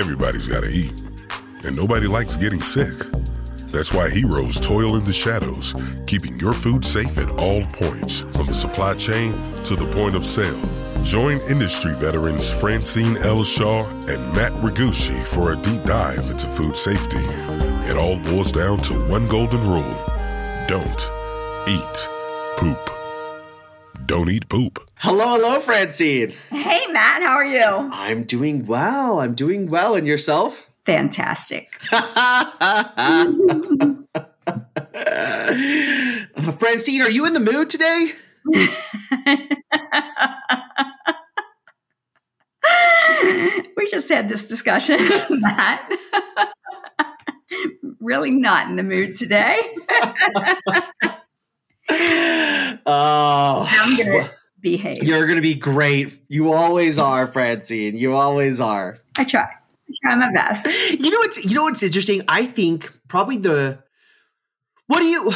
Everybody's got to eat, and nobody likes getting sick. That's why heroes toil in the shadows, keeping your food safe at all points, from the supply chain to the point of sale. Join industry veterans Francine L. Shaw and Matt Regusci for a deep dive into food safety. It all boils down to one golden rule don't eat. Don't eat poop. Hello, hello, Francine. Hey, Matt, how are you? I'm doing well. I'm doing well. And yourself? Fantastic. Francine, are you in the mood today? we just had this discussion, Matt. really not in the mood today. Oh, I'm to behave. You're to be great. You always are, Francine. You always are. I try. I try my best. You know what's you know what's interesting? I think probably the what do you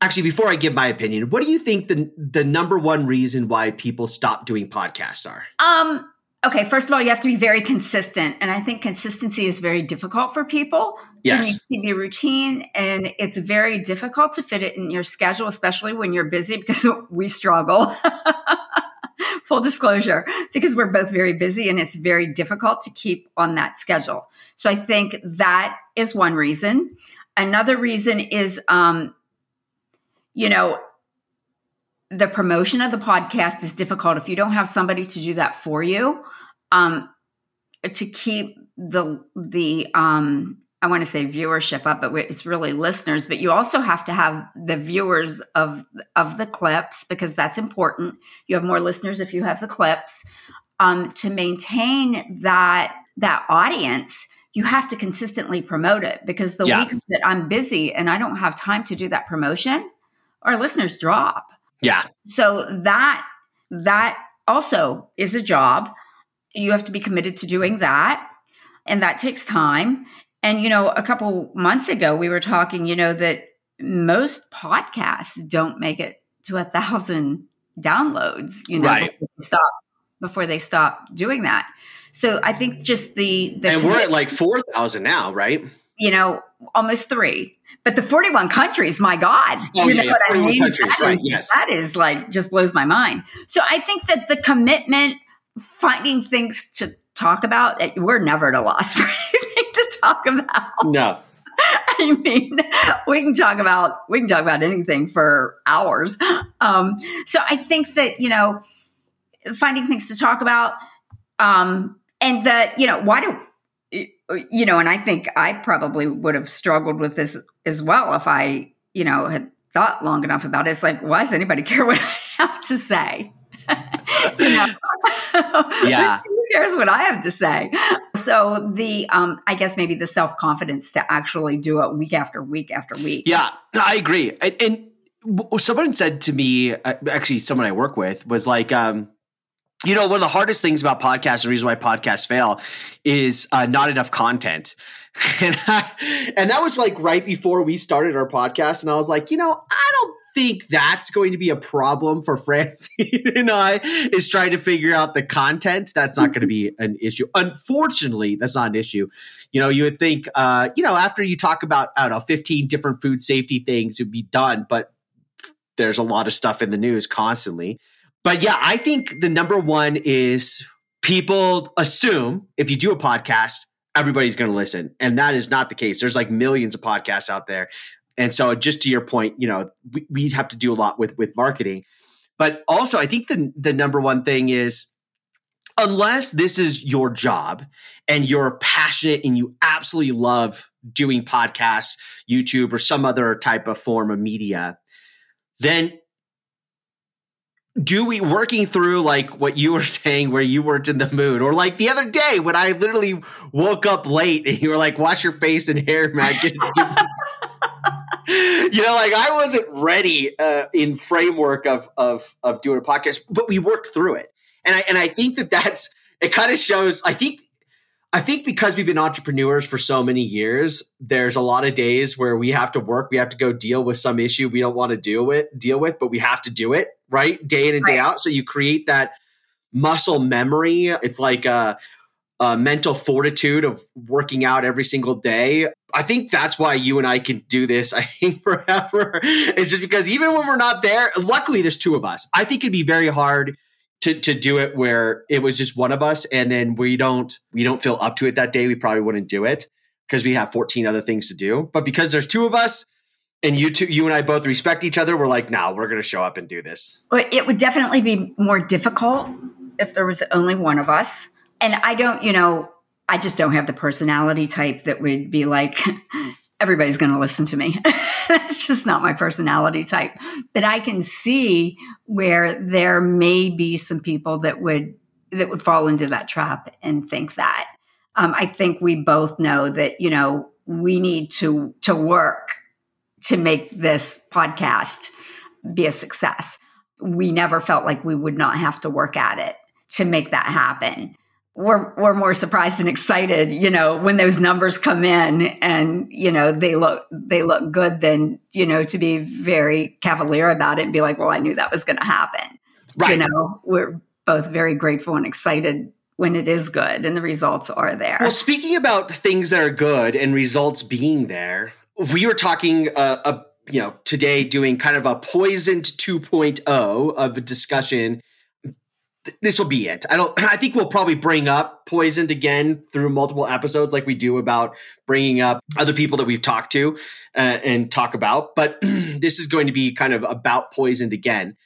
actually before I give my opinion, what do you think the the number one reason why people stop doing podcasts are? Um okay, first of all, you have to be very consistent. And I think consistency is very difficult for people. Yes. It needs to be routine and it's very difficult to fit it in your schedule, especially when you're busy because we struggle. Full disclosure, because we're both very busy and it's very difficult to keep on that schedule. So I think that is one reason. Another reason is, um, you know, the promotion of the podcast is difficult if you don't have somebody to do that for you um, to keep the the um, I want to say viewership up, but it's really listeners. But you also have to have the viewers of of the clips because that's important. You have more listeners if you have the clips. Um, to maintain that that audience, you have to consistently promote it because the Yeah. weeks that I'm busy and I don't have time to do that promotion, our listeners drop. Yeah. So that that also is a job. You have to be committed to doing that, and that takes time. And you know, a couple months ago, we were talking. You know that most podcasts don't make it to a thousand downloads. You know, Right. before they stop before they stop doing that. So I think just the the And we're at like 4,000 now, right? you know, almost three. But the 41 countries, my God. Oh, you know yeah, what I 41 mean? countries, That right, is- yes. That is like just blows my mind. So I think that the commitment, finding things to talk about, eh, we're never at a loss for anything to talk about. No. I mean, we can talk about we can talk about anything for hours. Um, so I think that you know, finding things to talk about, um, and that you know, why do you know? And I think I probably would have struggled with this as well if I you know had thought long enough about it. It's like, why does anybody care what I have to say? you know? Yeah. Who cares what I have to say? So the um I guess maybe the self-confidence to actually do it week after week after week. Yeah, I agree. And, and someone said to me, uh, actually, someone I work with was like, um, you know, one of the hardest things about podcasts, the reason why podcasts fail, is uh, not enough content. and I, and that was like right before we started our podcast, and I was like, you know, I don't think that's going to be a problem for Francine and I is trying to figure out the content. That's not going to be an issue. Unfortunately, that's not an issue. You know, you would think, uh, you know, after you talk about, I don't know, 15 different food safety things it'd be done, but there's a lot of stuff in the news constantly. But yeah, I think the number one is people assume if you do a podcast, everybody's going to listen. And that is not the case. There's like millions of podcasts out there. And so just to your point, you know, we, we have to do a lot with with marketing. But also I think the the number one thing is unless this is your job and you're passionate and you absolutely love doing podcasts, YouTube or some other type of form of media, then do we working through like what you were saying where you weren't in the mood or like the other day when i literally woke up late and you were like wash your face and hair man. You know like i wasn't ready uh, in framework of of of doing a podcast but we worked through it. And i and i think that that's it kind of shows i think I think because we've been entrepreneurs for so many years, there's a lot of days where we have to work, we have to go deal with some issue we don't want to deal with, deal with, but we have to do it, right? Day in and day Right. out. So you create that muscle memory. It's like a, uh, mental fortitude of working out every single day. I think that's why you and I can do this. I think forever. It's just because even when we're not there, luckily there's two of us. I think it'd be very hard to to do it where it was just one of us, and then we don't we don't feel up to it that day. We probably wouldn't do it because we have 14 other things to do. But because there's two of us, and you two, you and I both respect each other, we're like, now nah, we're going to show up and do this. It would definitely be more difficult if there was only one of us and I don't, you know, I just don't have the personality type that would be like, everybody's going to listen to me. That's just not my personality type. But I can see where there may be some people that would that would fall into that trap and think that. Um, I think we both know that you know we need to to work to make this podcast be a success. We never felt like we would not have to work at it to make that happen we're we're more surprised and excited, you know, when those numbers come in and you know they look they look good than you know to be very cavalier about it and be like, well, I knew that was going to happen. Right. You know, we're both very grateful and excited when it is good and the results are there. Well, speaking about things that are good and results being there, we were talking uh, a you know today doing kind of a poisoned 2.0 of a discussion this will be it. I don't. I think we'll probably bring up poisoned again through multiple episodes, like we do about bringing up other people that we've talked to uh, and talk about. But this is going to be kind of about poisoned again,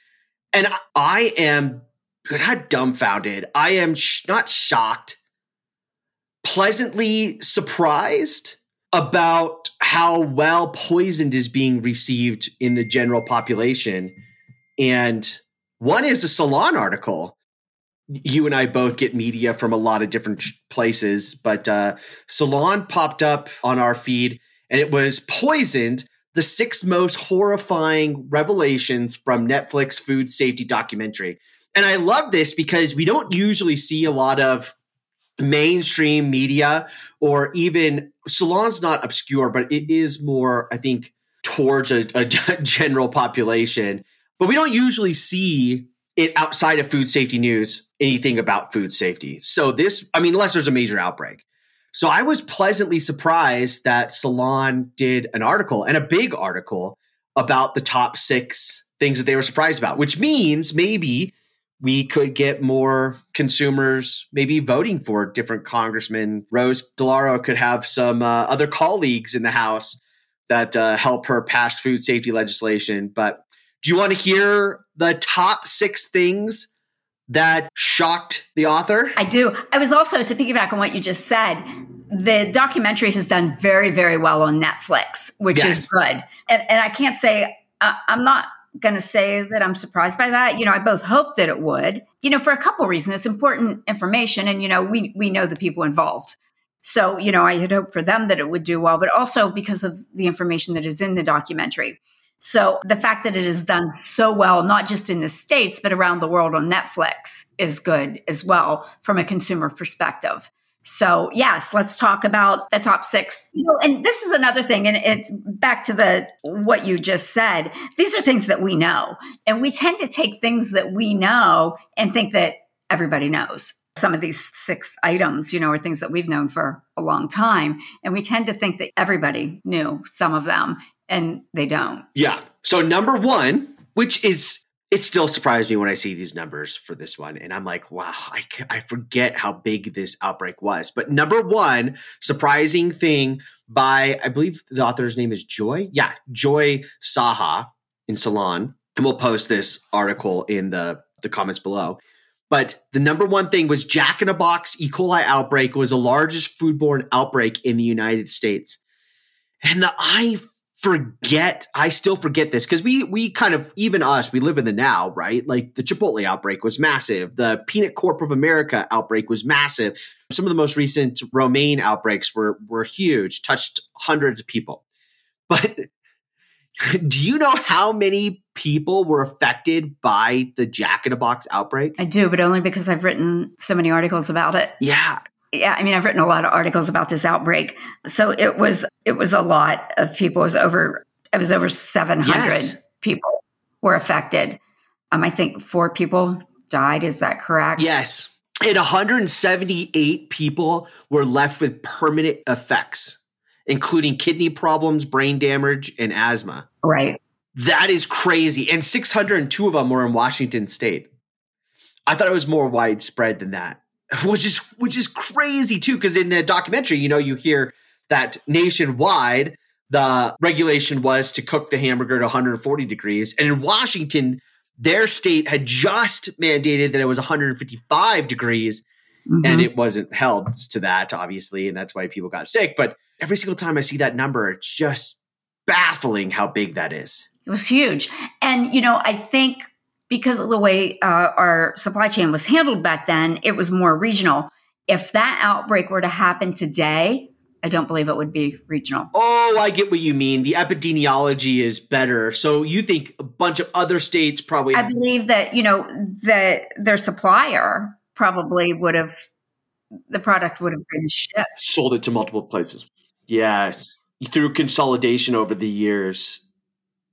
and I am not dumbfounded. I am sh- not shocked, pleasantly surprised about how well poisoned is being received in the general population, and. One is a Salon article you and I both get media from a lot of different places, but uh, Salon popped up on our feed and it was poisoned the six most horrifying revelations from Netflix food safety documentary. And I love this because we don't usually see a lot of mainstream media or even Salon's not obscure, but it is more, I think, towards a, a general population. But we don't usually see it outside of food safety news anything about food safety. So this, I mean, unless there's a major outbreak. So I was pleasantly surprised that Salon did an article and a big article about the top six things that they were surprised about, which means maybe we could get more consumers maybe voting for different congressmen. Rose DeLauro could have some uh, other colleagues in the House that uh, help her pass food safety legislation. But do you want to hear the top six things that shocked the author? I do. I was also, to piggyback on what you just said, the documentary has done very, very well on Netflix, which yes. is good. And, and I can't say, uh, I'm not going to say that I'm surprised by that. You know, I both hope that it would, you know, for a couple reasons. It's important information and, you know, we, we know the people involved. So, you know, I had hoped for them that it would do well, but also because of the information that is in the documentary. So the fact that it is done so well, not just in the States, but around the world on Netflix is good as well from a consumer perspective. So yes, let's talk about the top six. You know, and this is another thing, and it's back to the what you just said. These are things that we know, and we tend to take things that we know and think that everybody knows. Some of these six items, you know, are things that we've known for a long time, and we tend to think that everybody knew some of them, and they don't. Yeah. So number one, which is it still surprised me when I see these numbers for this one, and I'm like, wow, I I forget how big this outbreak was. But number one, surprising thing by I believe the author's name is Joy. Yeah, Joy Saha in Salon, and we'll post this article in the the comments below. But the number one thing was Jack in a Box E. coli outbreak was the largest foodborne outbreak in the United States. And the I forget i still forget this because we we kind of even us we live in the now right? Like the chipotle outbreak was massive. The peanut corp of america outbreak was massive. Some of the most recent romaine outbreaks were were huge touched hundreds of people. But do you know how many people were affected by the jack in a box outbreak? I do but only because i've written so many articles about it. Yeah yeah, I mean, I've written a lot of articles about this outbreak. So it was it was a lot of people. It was over it was over seven hundred yes. people were affected. Um, I think four people died. Is that correct? Yes. and 178 people were left with permanent effects, including kidney problems, brain damage, and asthma. Right. That is crazy. And 602 of them were in Washington state. I thought it was more widespread than that, which is which is crazy too. Because in the documentary, you know, you hear that nationwide the regulation was to cook the hamburger to 140 degrees, and in Washington, their state had just mandated that it was 155 degrees, mm-hmm. and it wasn't held to that, obviously, and that's why people got sick. But every single time I see that number, it's just baffling how big that is. It was huge, and you know, I think because of the way uh, our supply chain was handled back then, it was more regional. If that outbreak were to happen today, I don't believe it would be regional. Oh, I get what you mean. The epidemiology is better. So you think a bunch of other states probably I believe that, you know, that their supplier probably would have the product would have been shipped. Sold it to multiple places. Yes. Through consolidation over the years.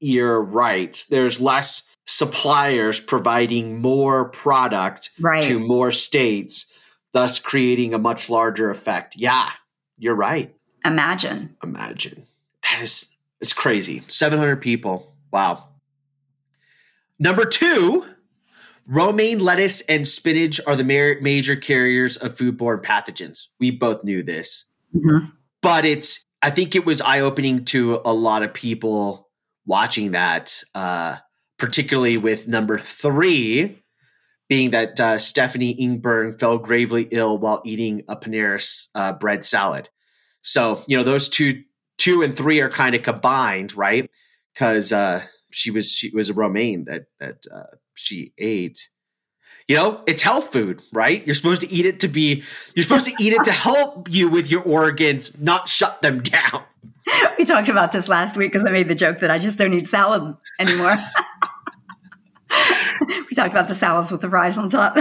You're right. There's less suppliers providing more product right. to more states, thus creating a much larger effect. Yeah, you're right. Imagine. Imagine. That is it's crazy. 700 people. Wow. Number 2, romaine lettuce and spinach are the ma- major carriers of foodborne pathogens. We both knew this. Mm-hmm. But it's I think it was eye-opening to a lot of people watching that uh particularly with number 3 being that uh, Stephanie Ingberg fell gravely ill while eating a Panera uh, bread salad. So you know those two, two and three are kind of combined, right? Because uh, she was she was a romaine that that uh, she ate. You know, it's health food, right? You're supposed to eat it to be. You're supposed to eat it to help you with your organs, not shut them down. We talked about this last week because I made the joke that I just don't eat salads anymore. we talked about the salads with the fries on top.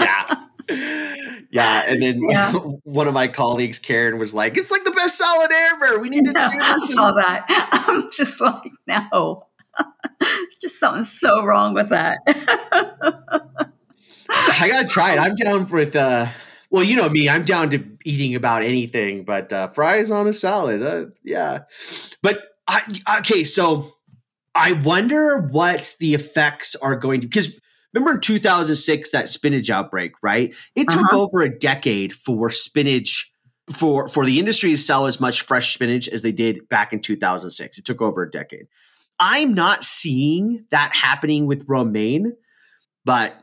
yeah. Yeah, and then yeah. one of my colleagues, Karen, was like, "It's like the best salad ever. We need to no, do this." I saw that. I'm just like, no, just something so wrong with that. I gotta try it. I'm down with. uh Well, you know me. I'm down to eating about anything, but uh fries on a salad, uh, yeah. But I, okay, so I wonder what the effects are going to because remember in 2006 that spinach outbreak, right? It took uh-huh. over a decade for spinach for for the industry to sell as much fresh spinach as they did back in 2006. It took over a decade. I'm not seeing that happening with romaine, but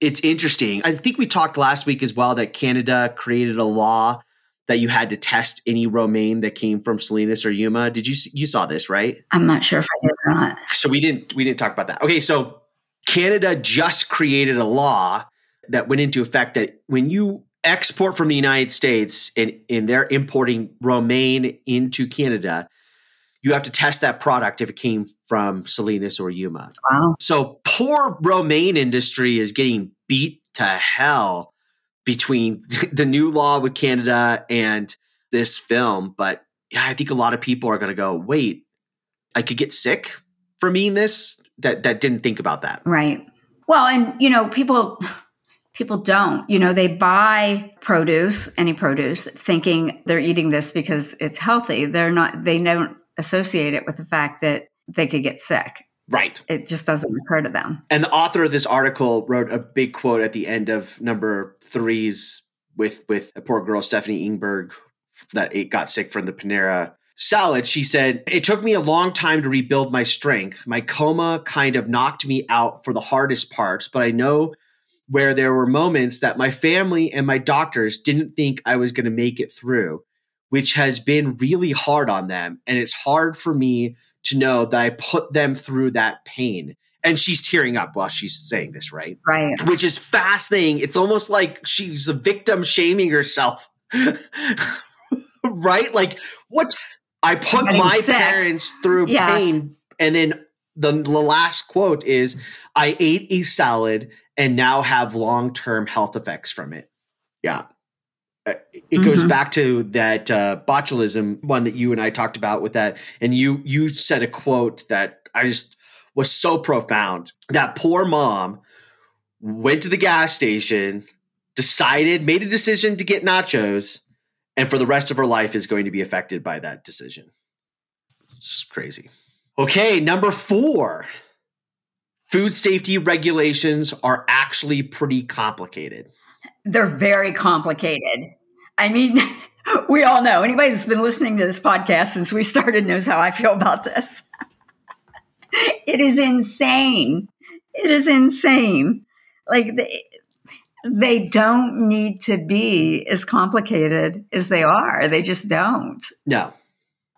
it's interesting. I think we talked last week as well that Canada created a law that you had to test any romaine that came from Salinas or Yuma. Did you you saw this, right? I'm not sure if I did or not. So we didn't we didn't talk about that. Okay, so Canada just created a law that went into effect that when you export from the United States and, and they're importing romaine into Canada, you have to test that product if it came from Salinas or Yuma. Wow. So poor romaine industry is getting beat to hell between the new law with Canada and this film. But yeah, I think a lot of people are going to go, wait, I could get sick from eating this that that didn't think about that. Right. Well, and you know, people people don't. You know, they buy produce, any produce, thinking they're eating this because it's healthy. They're not they don't associate it with the fact that they could get sick. Right. It just doesn't occur to them. And the author of this article wrote a big quote at the end of number threes with with a poor girl Stephanie Ingberg that it got sick from the Panera salad, she said, It took me a long time to rebuild my strength. My coma kind of knocked me out for the hardest parts, but I know where there were moments that my family and my doctors didn't think I was going to make it through, which has been really hard on them. And it's hard for me to know that I put them through that pain. And she's tearing up while she's saying this, right? Right. Which is fascinating. It's almost like she's a victim shaming herself. right? Like, what I put my sick. parents through yes. pain. And then the, the last quote is I ate a salad and now have long term health effects from it. Yeah. Uh, it mm-hmm. goes back to that uh, botulism one that you and I talked about with that, and you you said a quote that I just was so profound. That poor mom went to the gas station, decided, made a decision to get nachos, and for the rest of her life is going to be affected by that decision. It's crazy. Okay, number four. Food safety regulations are actually pretty complicated. They're very complicated. I mean, we all know anybody that's been listening to this podcast since we started knows how I feel about this. it is insane. It is insane. Like they, they don't need to be as complicated as they are. They just don't. No.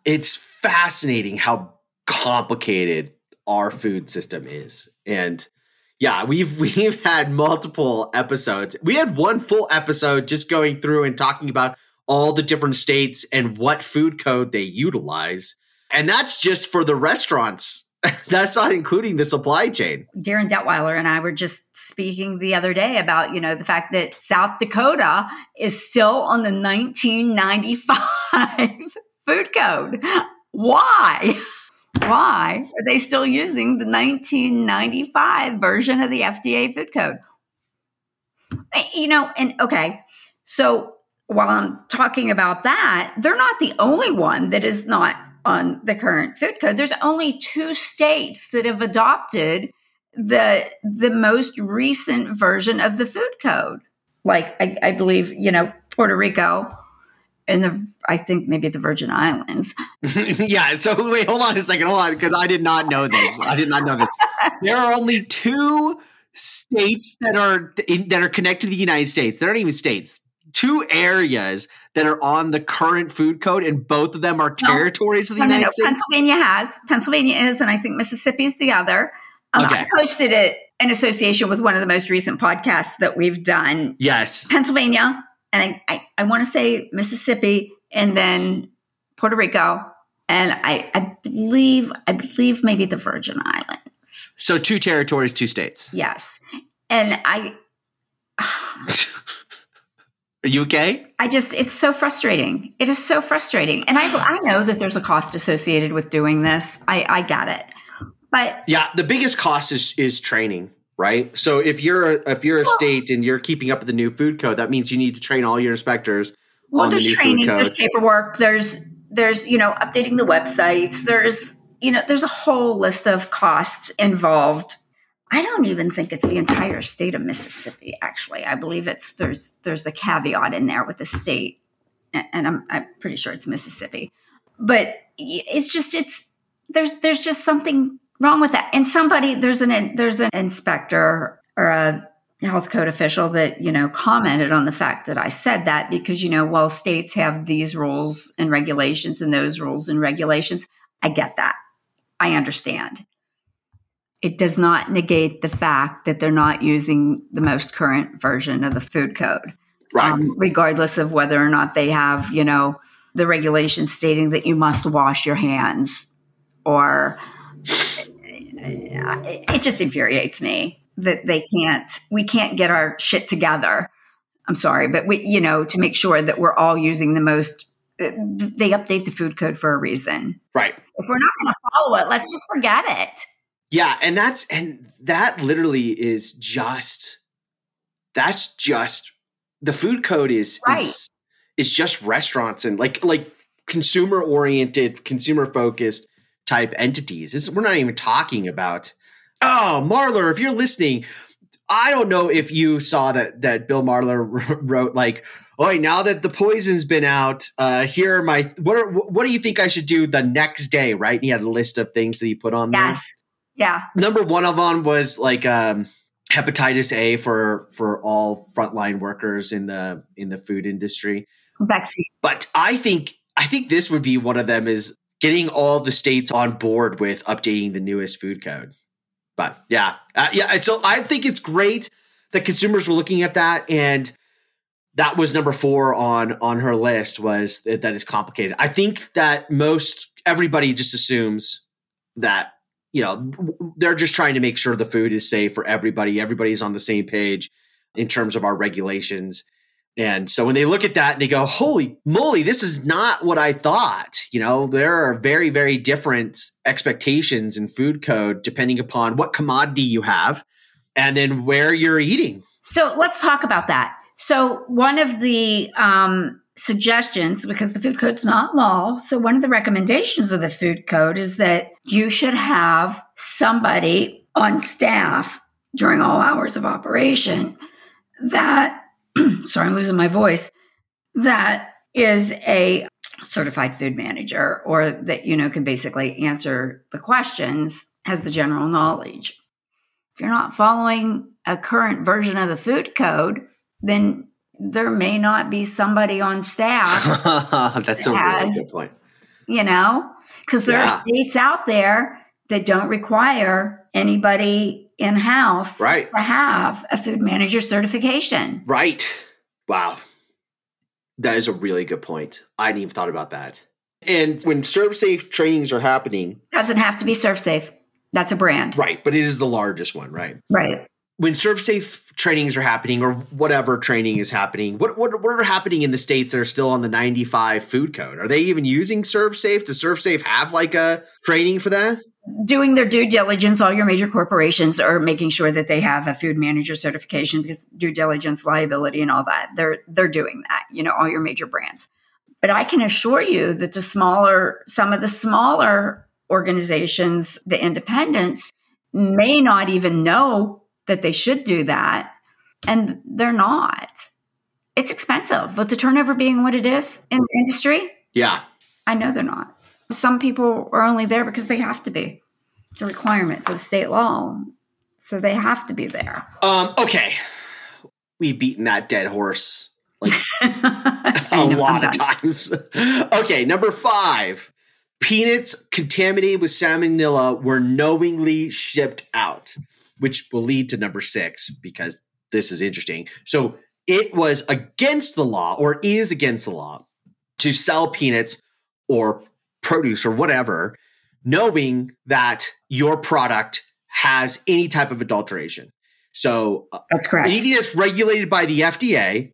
It's fascinating how complicated our food system is. And yeah, we've we've had multiple episodes. We had one full episode just going through and talking about all the different states and what food code they utilize. And that's just for the restaurants. that's not including the supply chain. Darin Detwiler and I were just speaking the other day about, you know, the fact that South Dakota is still on the 1995 food code. Why? Why are they still using the 1995 version of the FDA food code? Eh, you know, and okay, so while I'm talking about that, they're not the only one that is not on the current food code. There's only two states that have adopted the the most recent version of the food code. Like I, I believe, you know, Puerto Rico and the I think maybe the Virgin Islands. yeah. So wait, hold on a second. Hold on, because I did not know this. I did not know this. There are only two states that are in, that are connected to the United States. They're not even states two areas that are on the current food code, and both of them are territories no, of the no, United no, States. Pennsylvania has. Pennsylvania is, and I think Mississippi is the other. Um, okay. I posted it in association with one of the most recent podcasts that we've done. Yes. Pennsylvania, and I, I, I want to say Mississippi, and then Puerto Rico, and I, I believe I believe maybe the Virgin Islands. So two territories, two states. Yes, and I. Are you okay? I just, it's so frustrating. It is so frustrating. And I, I know that there's a cost associated with doing this. I, I get it. But yeah, the biggest cost is, is training, right? So if you're, a, if you're a state and you're keeping up with the new food code, that means you need to train all your inspectors. Well, there's the training, there's paperwork, there's, there's, you know, updating the websites, there's, you know, there's a whole list of costs involved I don't even think it's the entire state of Mississippi. Actually, I believe it's there's there's a caveat in there with the state, and I'm I'm pretty sure it's Mississippi. But it's just it's there's there's just something wrong with that. And somebody there's an there's an inspector or a health code official that you know commented on the fact that I said that because you know while states have these rules and regulations and those rules and regulations, I get that. I understand it does not negate the fact that they're not using the most current version of the food code, right. um, regardless of whether or not they have, you know, the regulations stating that you must wash your hands or it just infuriates me that they can't we can't get our shit together. I'm sorry but we you know to make sure that we're all using the most uh, they update the food code for a reason. Right. If we're not going to follow it let's just forget it. Yeah, and that's and that literally is just that's just the food code is right. is is just restaurants and like like consumer oriented, consumer focused type entities. It's, we're not even talking about oh Marler, if you're listening, I don't know if you saw that that Bill Marler wrote like, "Oh, now that the poison's been out, uh, here are my what are, what do you think I should do the next day?" Right? And he had a list of things that he put on yes. there. Yeah. Number one of them was like um, hepatitis A for for all frontline workers in the in the food industry. Vaccine. But I think I think this would be one of them is getting all the states on board with updating the newest food code. But yeah, uh, yeah. So I think it's great that consumers were looking at that, and that was number four on on her list was that, that is complicated. I think that most everybody just assumes that you know, they're just trying to make sure the food is safe for everybody. Everybody's on the same page in terms of our regulations. And so when they look at that, they go, holy moly, this is not what I thought. You know, there are very, very different expectations in food code depending upon what commodity you have and then where you're eating. So let's talk about that. So one of the um, suggestions, because the food code's not law, so one of the recommendations of the food code is that you should have somebody on staff during all hours of operation that, sorry, I'm losing my voice, that is a certified food manager or that, you know, can basically answer the questions, has the general knowledge. If you're not following a current version of the food code, then there may not be somebody on staff. That's a has, really good point. You know, because there Yeah. are states out there that don't require anybody in house Right. to have a food manager certification. Right. Wow. That is a really good point. I hadn't even thought about that. And when ServSafe trainings are happening, Doesn't have to be ServSafe. That's a brand. right, but it is the largest one, right? Right. When ServSafe trainings are happening or whatever training is happening, what, what what are happening in the states that are still on the 95 food code? Are they even using ServSafe? Does ServSafe have like a training for that? Doing their due diligence, all your major corporations are making sure that they have a food manager certification because due diligence, liability, and all that. They're they're doing that, you know, all your major brands. But I can assure you that the smaller, some of the smaller organizations, the independents, may not even know that they should do that. And they're not. It's expensive with the turnover being what it is in the industry. Yeah. I know they're not. Some people are only there because they have to be. It's a requirement for the state law. So they have to be there. Um, okay. We've beaten that dead horse like a know, lot of times. okay, number five. Peanuts contaminated with salmonella were knowingly shipped out, which will lead to number six because this is interesting. So it was against the law or is against the law to sell peanuts or produce or whatever, knowing that your product has any type of adulteration. So uh, That's correct. anything that's regulated by the FDA,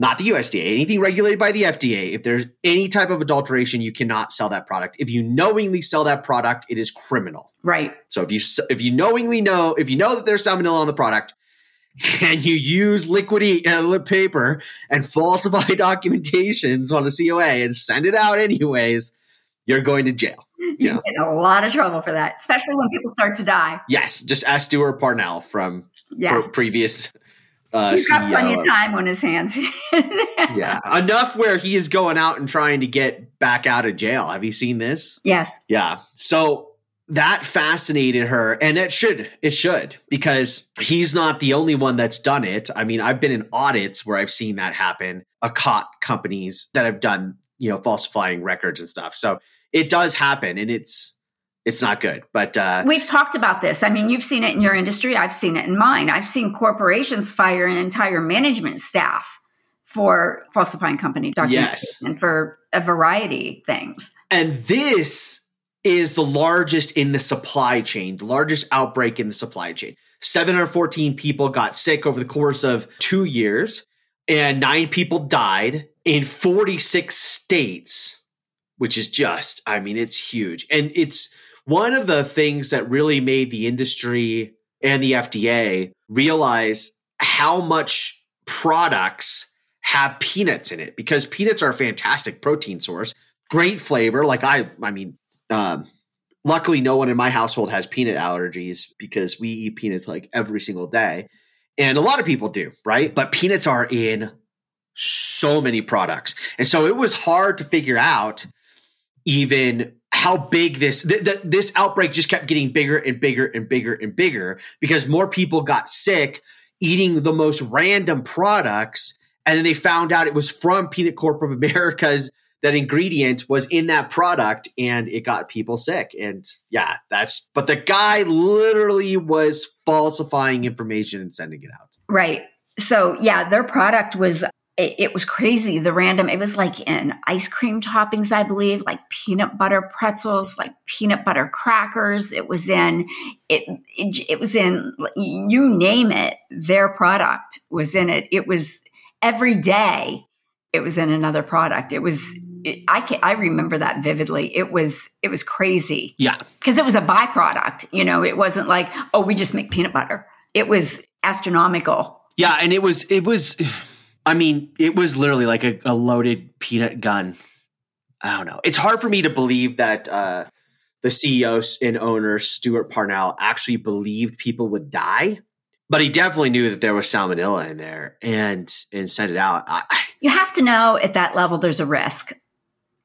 not the USDA, anything regulated by the FDA, if there's any type of adulteration, you cannot sell that product. If you knowingly sell that product, it is criminal. Right. So if you if you knowingly know if you know that there's salmonella on the product, and you use liquidy uh, paper and falsify documentations on a COA and send it out anyways, you're going to jail. You Yeah. get in a lot of trouble for that, especially when people start to die. Yes, just ask Stewart Parnell from Yes. pre- previous uh, He's got CEO plenty of of- time on his hands. yeah, enough where he is going out and trying to get back out of jail. Have you seen this? Yes. Yeah. So that fascinated her, and it should, it should, because he's not the only one that's done it. I mean, I've been in audits where I've seen that happen. A caught companies that have done, you know, falsifying records and stuff. So it does happen, and it's it's not good. But uh, We've talked about this. I mean, you've seen it in your industry. I've seen it in mine. I've seen corporations fire an entire management staff for falsifying company documents Yes. for a variety of things. And this is the largest in the supply chain, the largest outbreak in the supply chain. 714 people got sick over the course of two years, and nine people died in 46 states, which is just, I mean, it's huge. And it's one of the things that really made the industry and the FDA realize how much products have peanuts in it because peanuts are a fantastic protein source great flavor. Like I, I mean, um, luckily no one in my household has peanut allergies because we eat peanuts like every single day, and a lot of people do, right? But peanuts are in so many products, and so it was hard to figure out even how big this th- th- this outbreak just kept getting bigger and bigger and bigger and bigger because more people got sick eating the most random products and then they found out it was from Peanut Corp of America's that ingredient was in that product and it got people sick and yeah that's but the guy literally was falsifying information and sending it out Right. So yeah, their product was it, it was crazy. The random it was like in ice cream toppings, I believe, like peanut butter pretzels, like peanut butter crackers. It was in it it, it was in you name it. Their product was in it. It was every day. It was in another product. It was. It, I can, I remember that vividly. It was it was crazy yeah because it was a byproduct. You know, it wasn't like oh we just make peanut butter. It was astronomical. yeah and it was it was I mean, it was literally like a, a loaded peanut gun. I don't know. It's hard for me to believe that uh, the CEO and owner Stewart Parnell actually believed people would die, but he definitely knew that there was salmonella in there and and sent it out. I, you have to know at that level there's a risk.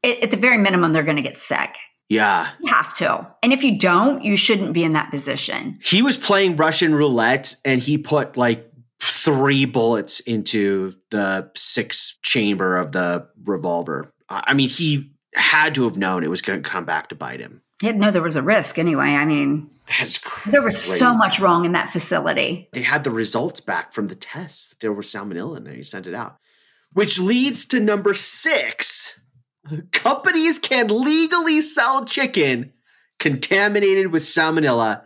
It, at the very minimum, they're going to get sick. Yeah, you have to. And if you don't, you shouldn't be in that position. He was playing Russian roulette, and he put like three bullets into the six chamber of the revolver. I mean, he had to have known it was going to come back to bite him. He to know there was a risk anyway. I mean, there was so much wrong in that facility. They had the results back from the tests. There was salmonella in there. He sent it out, which leads to number six. Companies can legally sell chicken contaminated with salmonella,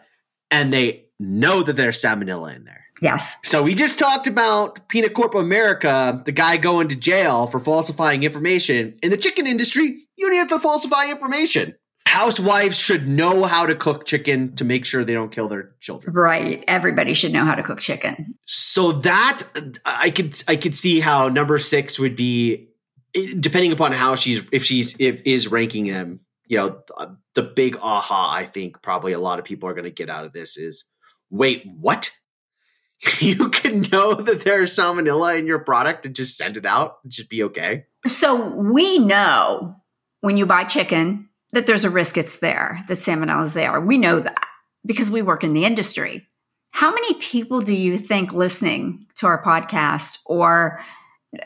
and they know that there's salmonella in there. Yes. So we just talked about Peanut Corp America, the guy going to jail for falsifying information. In the chicken industry, you don't have to falsify information. Housewives should know how to cook chicken to make sure they don't kill their children. Right. Everybody should know how to cook chicken. So that I could I could see how number 6 would be depending upon how she's if she's if is ranking them, you know, the big aha I think probably a lot of people are going to get out of this is wait, what? you can know that there's salmonella in your product and just send it out and just be okay. So we know when you buy chicken that there's a risk it's there, that salmonella is there. We know that because we work in the industry. How many people do you think listening to our podcast or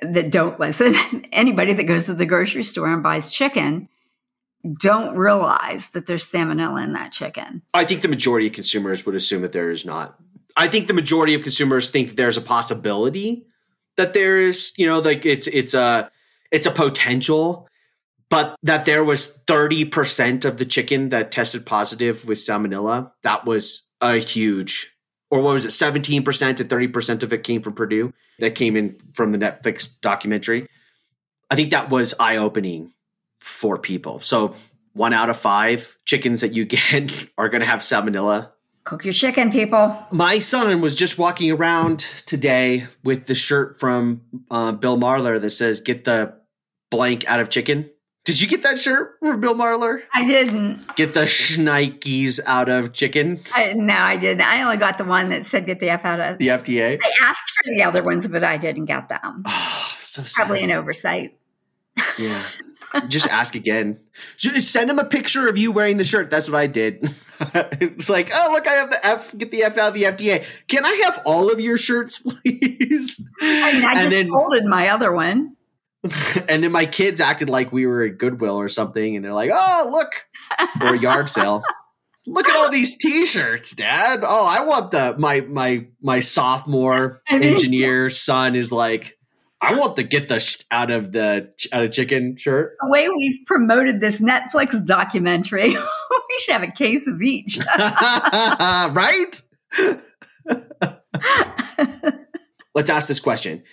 that don't listen, anybody that goes to the grocery store and buys chicken, don't realize that there's salmonella in that chicken? I think the majority of consumers would assume that there is not I think the majority of consumers think that there's a possibility that there is, you know, like it's it's a it's a potential, but that there was 30% of the chicken that tested positive with salmonella, that was a huge or what was it 17% to 30% of it came from Perdue that came in from the Netflix documentary. I think that was eye-opening for people. So one out of five chickens that you get are going to have salmonella Cook your chicken, people. My son was just walking around today with the shirt from uh, Bill Marler that says, Get the blank out of chicken. Did you get that shirt from Bill Marler? I didn't. Get the shnikes out of chicken? I, no, I didn't. I only got the one that said get the F out of the FDA. I asked for the other ones, but I didn't get them. Oh, so sad. Probably an oversight. Yeah. just ask again. Just send him a picture of you wearing the shirt. That's what I did. it's like, oh look, I have the F. Get the F out of the FDA. Can I have all of your shirts, please? I, mean, I just then, folded my other one. And then my kids acted like we were at Goodwill or something, and they're like, "Oh, look, or a yard sale." Look at all these T-shirts, Dad. Oh, I want the my my my sophomore engineer son is like, I want to get the sh- out of the out of chicken shirt. The way we've promoted this Netflix documentary, we should have a case of each. right? Let's ask this question.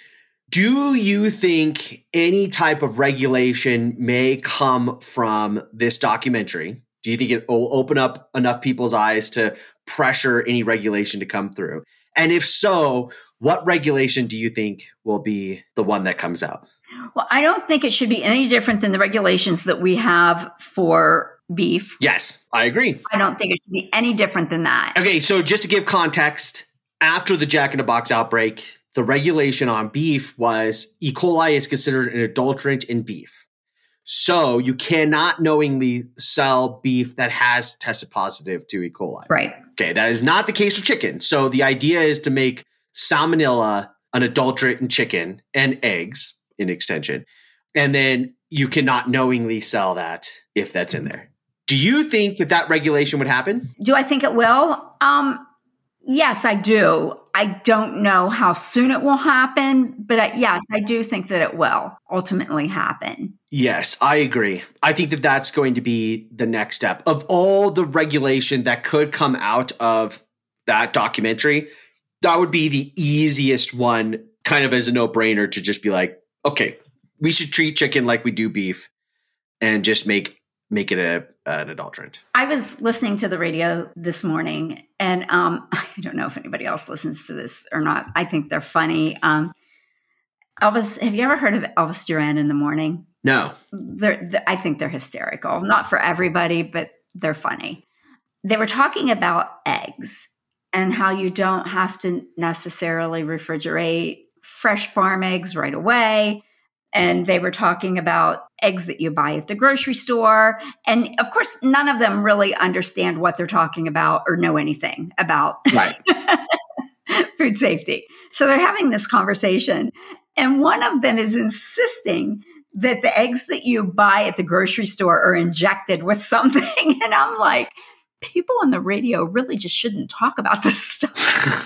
Do you think any type of regulation may come from this documentary? Do you think it will open up enough people's eyes to pressure any regulation to come through? And if so, what regulation do you think will be the one that comes out? Well, I don't think it should be any different than the regulations that we have for beef. Yes, I agree. I don't think it should be any different than that. Okay, so just to give context, after the Jack in the Box outbreak, the regulation on beef was E. coli is considered an adulterant in beef. So you cannot knowingly sell beef that has tested positive to E. coli. Right. Okay, that is not the case for chicken. So the idea is to make salmonella, an adulterant in chicken, and eggs in extension. And then you cannot knowingly sell that if that's in there. Do you think that that regulation would happen? Do I think it will? Um, yes, I do. I don't know how soon it will happen, but I, yes, I do think that it will ultimately happen. Yes, I agree. I think that that's going to be the next step of all the regulation that could come out of that documentary that would be the easiest one, kind of as a no brainer to just be like, okay, we should treat chicken like we do beef, and just make make it a an adulterant. I was listening to the radio this morning, and um, I don't know if anybody else listens to this or not. I think they're funny. Um, Elvis, have you ever heard of Elvis Duran in the morning? No. They're, I think they're hysterical. Not for everybody, but they're funny. They were talking about eggs and how you don't have to necessarily refrigerate fresh farm eggs right away. And they were talking about eggs that you buy at the grocery store. And of course, none of them really understand what they're talking about or know anything about right. food safety. So they're having this conversation. And one of them is insisting that the eggs that you buy at the grocery store are injected with something. And I'm like, people on the radio really just shouldn't talk about this stuff.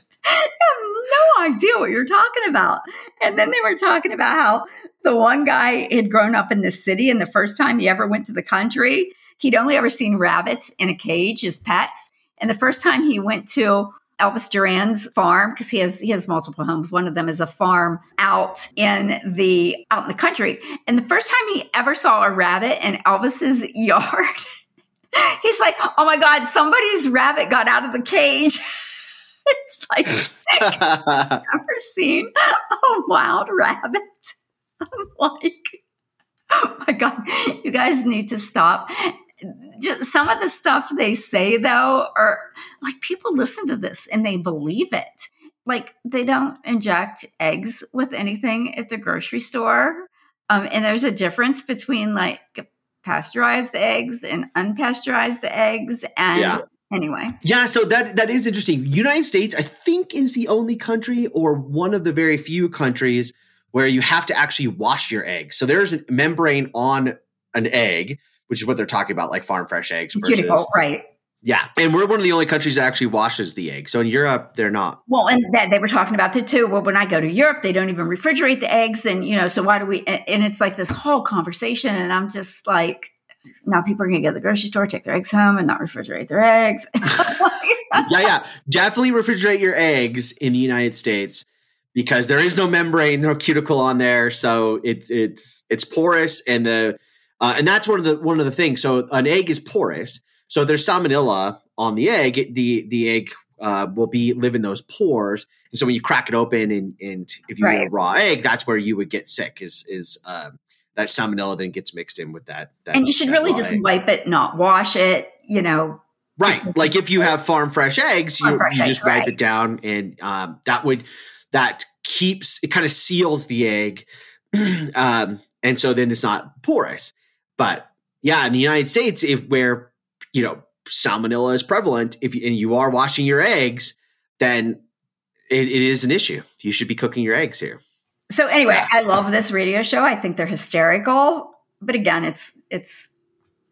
have no idea what you're talking about. And then they were talking about how the one guy had grown up in the city, and the first time he ever went to the country, he'd only ever seen rabbits in a cage as pets. And the first time he went to Elvis Duran's farm because he has he has multiple homes. One of them is a farm out in the out in the country. And the first time he ever saw a rabbit in Elvis's yard, he's like, "Oh my god, somebody's rabbit got out of the cage." it's like I've never seen a wild rabbit. I'm like, oh my god, you guys need to stop. Just some of the stuff they say though are like people listen to this and they believe it. Like they don't inject eggs with anything at the grocery store. Um, and there's a difference between like pasteurized eggs and unpasteurized eggs and yeah anyway. Yeah, so that that is interesting. United States, I think, is the only country or one of the very few countries where you have to actually wash your eggs. So there's a membrane on an egg, which is what they're talking about, like farm fresh eggs. Versus, Cuticle, right? Yeah, and we're one of the only countries that actually washes the egg. So in Europe, they're not. Well, and that they were talking about that too. Well, when I go to Europe, they don't even refrigerate the eggs, and you know, so why do we? And it's like this whole conversation, and I'm just like, now people are going to go to the grocery store, take their eggs home, and not refrigerate their eggs. yeah, yeah, definitely refrigerate your eggs in the United States because there is no membrane, no cuticle on there, so it's it's it's porous, and the uh, and that's one of the one of the things. So an egg is porous, so there's salmonella on the egg. The the egg uh, will be live in those pores, and so when you crack it open and and if you right. eat a raw egg, that's where you would get sick. Is is uh, that salmonella then gets mixed in with that. that and you should really just wipe it, not wash it. You know, right? Like if you have farm fresh eggs, farm you, fresh you just wipe right. it down, and um, that would that keeps it kind of seals the egg, um, and so then it's not porous. But yeah, in the United States, if where you know salmonella is prevalent, if you, and you are washing your eggs, then it, it is an issue. You should be cooking your eggs here. So anyway, I love this radio show. I think they're hysterical. But again, it's it's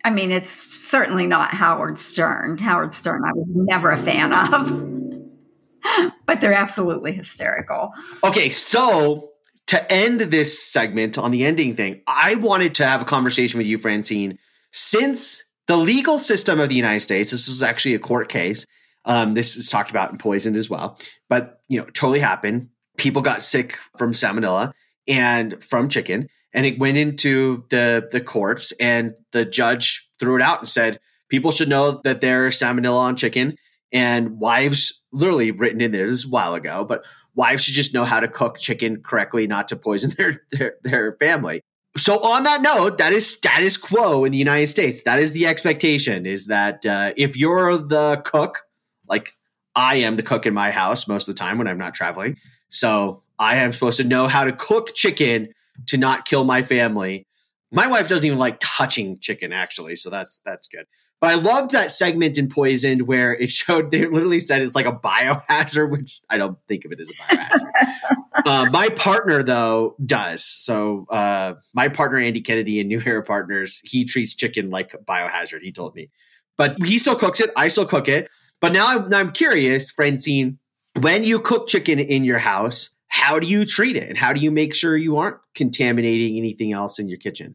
I mean, it's certainly not Howard Stern. Howard Stern I was never a fan of. but they're absolutely hysterical. Okay, so to end this segment on the ending thing, I wanted to have a conversation with you, Francine. Since the legal system of the United States, this was actually a court case. Um, this is talked about in Poisoned as well, but you know, totally happened people got sick from salmonella and from chicken and it went into the the courts and the judge threw it out and said people should know that there's salmonella on chicken and wives literally written in there this is a while ago but wives should just know how to cook chicken correctly not to poison their their, their family so on that note that is status quo in the united states that is the expectation is that uh, if you're the cook like i am the cook in my house most of the time when i'm not traveling so I am supposed to know how to cook chicken to not kill my family. My wife doesn't even like touching chicken, actually, so that's that's good. But I loved that segment in Poisoned where it showed they literally said it's like a biohazard, which I don't think of it as a biohazard. uh, my partner though does. So uh, my partner Andy Kennedy and New Era Partners, he treats chicken like a biohazard. He told me, but he still cooks it. I still cook it. But now I'm, now I'm curious, Francine, when you cook chicken in your house, how do you treat it? And how do you make sure you aren't contaminating anything else in your kitchen?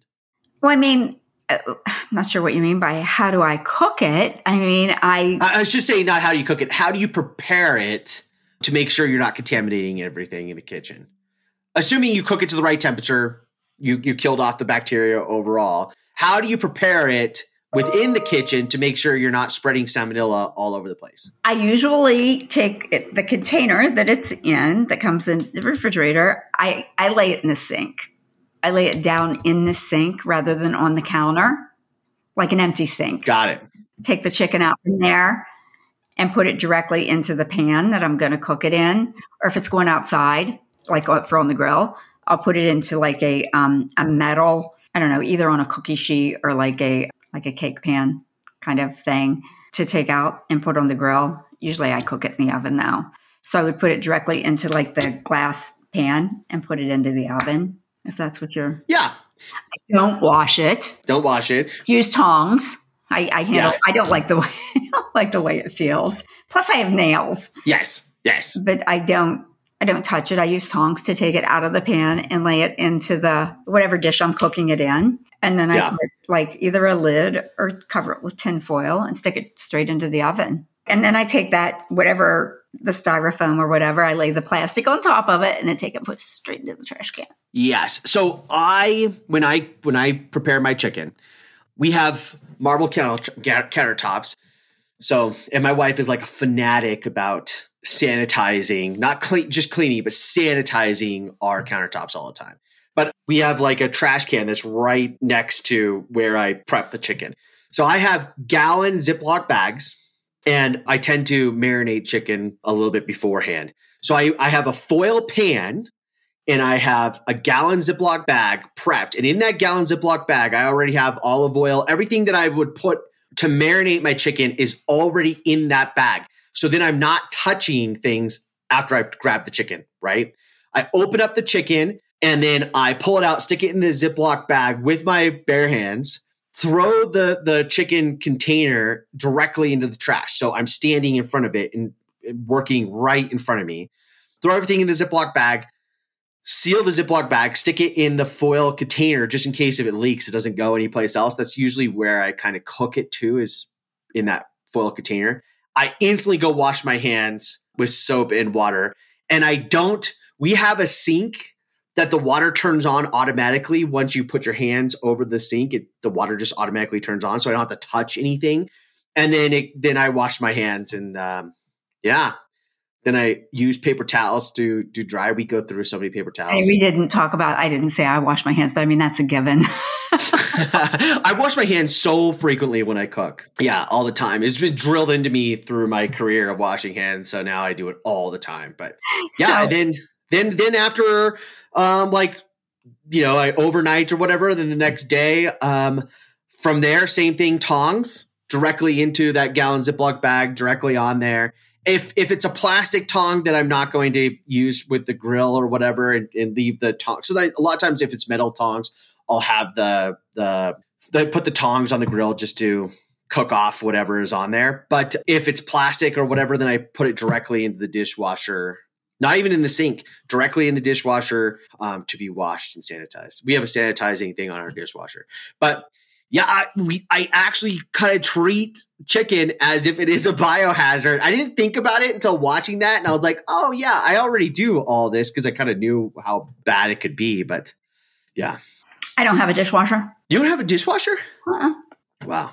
Well, I mean, I'm not sure what you mean by how do I cook it. I mean, I. I was just saying, not how do you cook it, how do you prepare it to make sure you're not contaminating everything in the kitchen? Assuming you cook it to the right temperature, you, you killed off the bacteria overall. How do you prepare it within the kitchen to make sure you're not spreading salmonella all over the place? I usually take it, the container that it's in that comes in the refrigerator. I, I lay it in the sink. I lay it down in the sink rather than on the counter, like an empty sink. Got it. Take the chicken out from there and put it directly into the pan that I'm going to cook it in. Or if it's going outside, like for on the grill, I'll put it into like a um, a metal. I don't know, either on a cookie sheet or like a like a cake pan kind of thing to take out and put on the grill. Usually, I cook it in the oven now, so I would put it directly into like the glass pan and put it into the oven if that's what you're. Yeah. I don't wash it. Don't wash it. Use tongs. I, I handle. Yeah. I don't like the way I don't like the way it feels. Plus, I have nails. Yes. Yes. But I don't. I don't touch it. I use tongs to take it out of the pan and lay it into the whatever dish I'm cooking it in. And then yeah. I put like either a lid or cover it with tin foil and stick it straight into the oven. And then I take that, whatever the styrofoam or whatever, I lay the plastic on top of it and then take it put it straight into the trash can. Yes. So I when I when I prepare my chicken, we have marble counter, countertops. So and my wife is like a fanatic about sanitizing, not clean just cleaning, but sanitizing our countertops all the time. But we have like a trash can that's right next to where I prep the chicken. So I have gallon Ziploc bags and I tend to marinate chicken a little bit beforehand. So I, I have a foil pan and I have a gallon Ziploc bag prepped. And in that gallon Ziploc bag, I already have olive oil. Everything that I would put to marinate my chicken is already in that bag. So then I'm not touching things after I've grabbed the chicken, right? I open up the chicken and then I pull it out, stick it in the Ziploc bag with my bare hands throw the the chicken container directly into the trash. So I'm standing in front of it and working right in front of me. Throw everything in the Ziploc bag, seal the Ziploc bag, stick it in the foil container just in case if it leaks, it doesn't go anyplace else. That's usually where I kind of cook it too, is in that foil container. I instantly go wash my hands with soap and water. And I don't, we have a sink that the water turns on automatically once you put your hands over the sink. It, the water just automatically turns on, so I don't have to touch anything. And then it, then I wash my hands, and um, yeah, then I use paper towels to do dry. We go through so many paper towels. We didn't talk about. I didn't say I wash my hands, but I mean that's a given. I wash my hands so frequently when I cook. Yeah, all the time. It's been drilled into me through my career of washing hands, so now I do it all the time. But yeah, so, then then then after um, like you know, I overnight or whatever. Then the next day, um, from there, same thing, tongs directly into that gallon Ziploc bag, directly on there. If if it's a plastic tong that I'm not going to use with the grill or whatever, and, and leave the tongs. So a lot of times, if it's metal tongs, I'll have the the they put the tongs on the grill just to cook off whatever is on there. But if it's plastic or whatever, then I put it directly into the dishwasher not even in the sink, directly in the dishwasher um, to be washed and sanitized. We have a sanitizing thing on our dishwasher, but yeah, I, we, I actually kind of treat chicken as if it is a biohazard. I didn't think about it until watching that, and I was like, oh yeah, I already do all this because I kind of knew how bad it could be. But yeah, I don't have a dishwasher. You don't have a dishwasher? Uh-uh. Wow.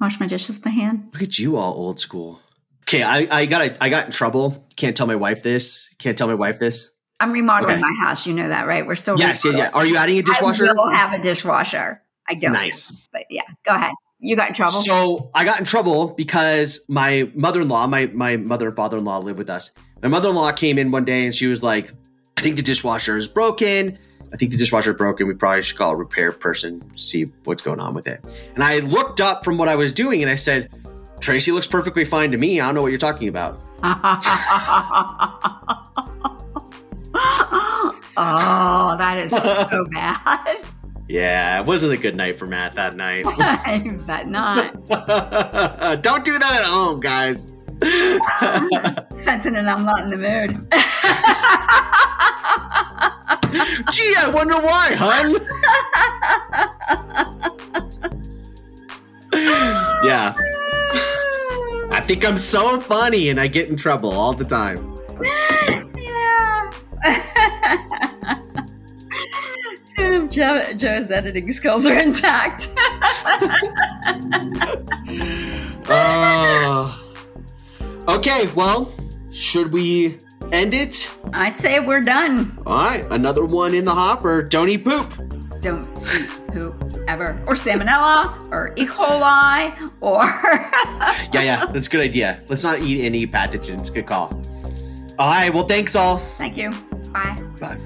Wash my dishes by hand. Look at you, all old school. Okay, I, I got I got in trouble. Can't tell my wife this. Can't tell my wife this. I'm remodeling okay. my house. You know that, right? We're still yes, yes, yeah. Are you adding a dishwasher? I will have a dishwasher. I don't. Nice, but yeah, go ahead. You got in trouble. So I got in trouble because my mother-in-law, my my mother and father-in-law live with us. My mother-in-law came in one day and she was like, "I think the dishwasher is broken. I think the dishwasher is broken. We probably should call a repair person, see what's going on with it." And I looked up from what I was doing and I said Tracy looks perfectly fine to me. I don't know what you're talking about. oh, that is so bad. Yeah, it wasn't a good night for Matt that night. I bet not. Don't do that at home, guys. Sensing it, I'm not in the mood. Gee, I wonder why, hun. yeah. I think I'm so funny and I get in trouble all the time. yeah. Joe, Joe's editing skills are intact. uh, okay, well, should we end it? I'd say we're done. All right, another one in the hopper. Don't eat poop. Don't eat poop ever, or salmonella, or E. coli, or. yeah, yeah, that's a good idea. Let's not eat any pathogens. Good call. All right, well, thanks all. Thank you. Bye. Bye.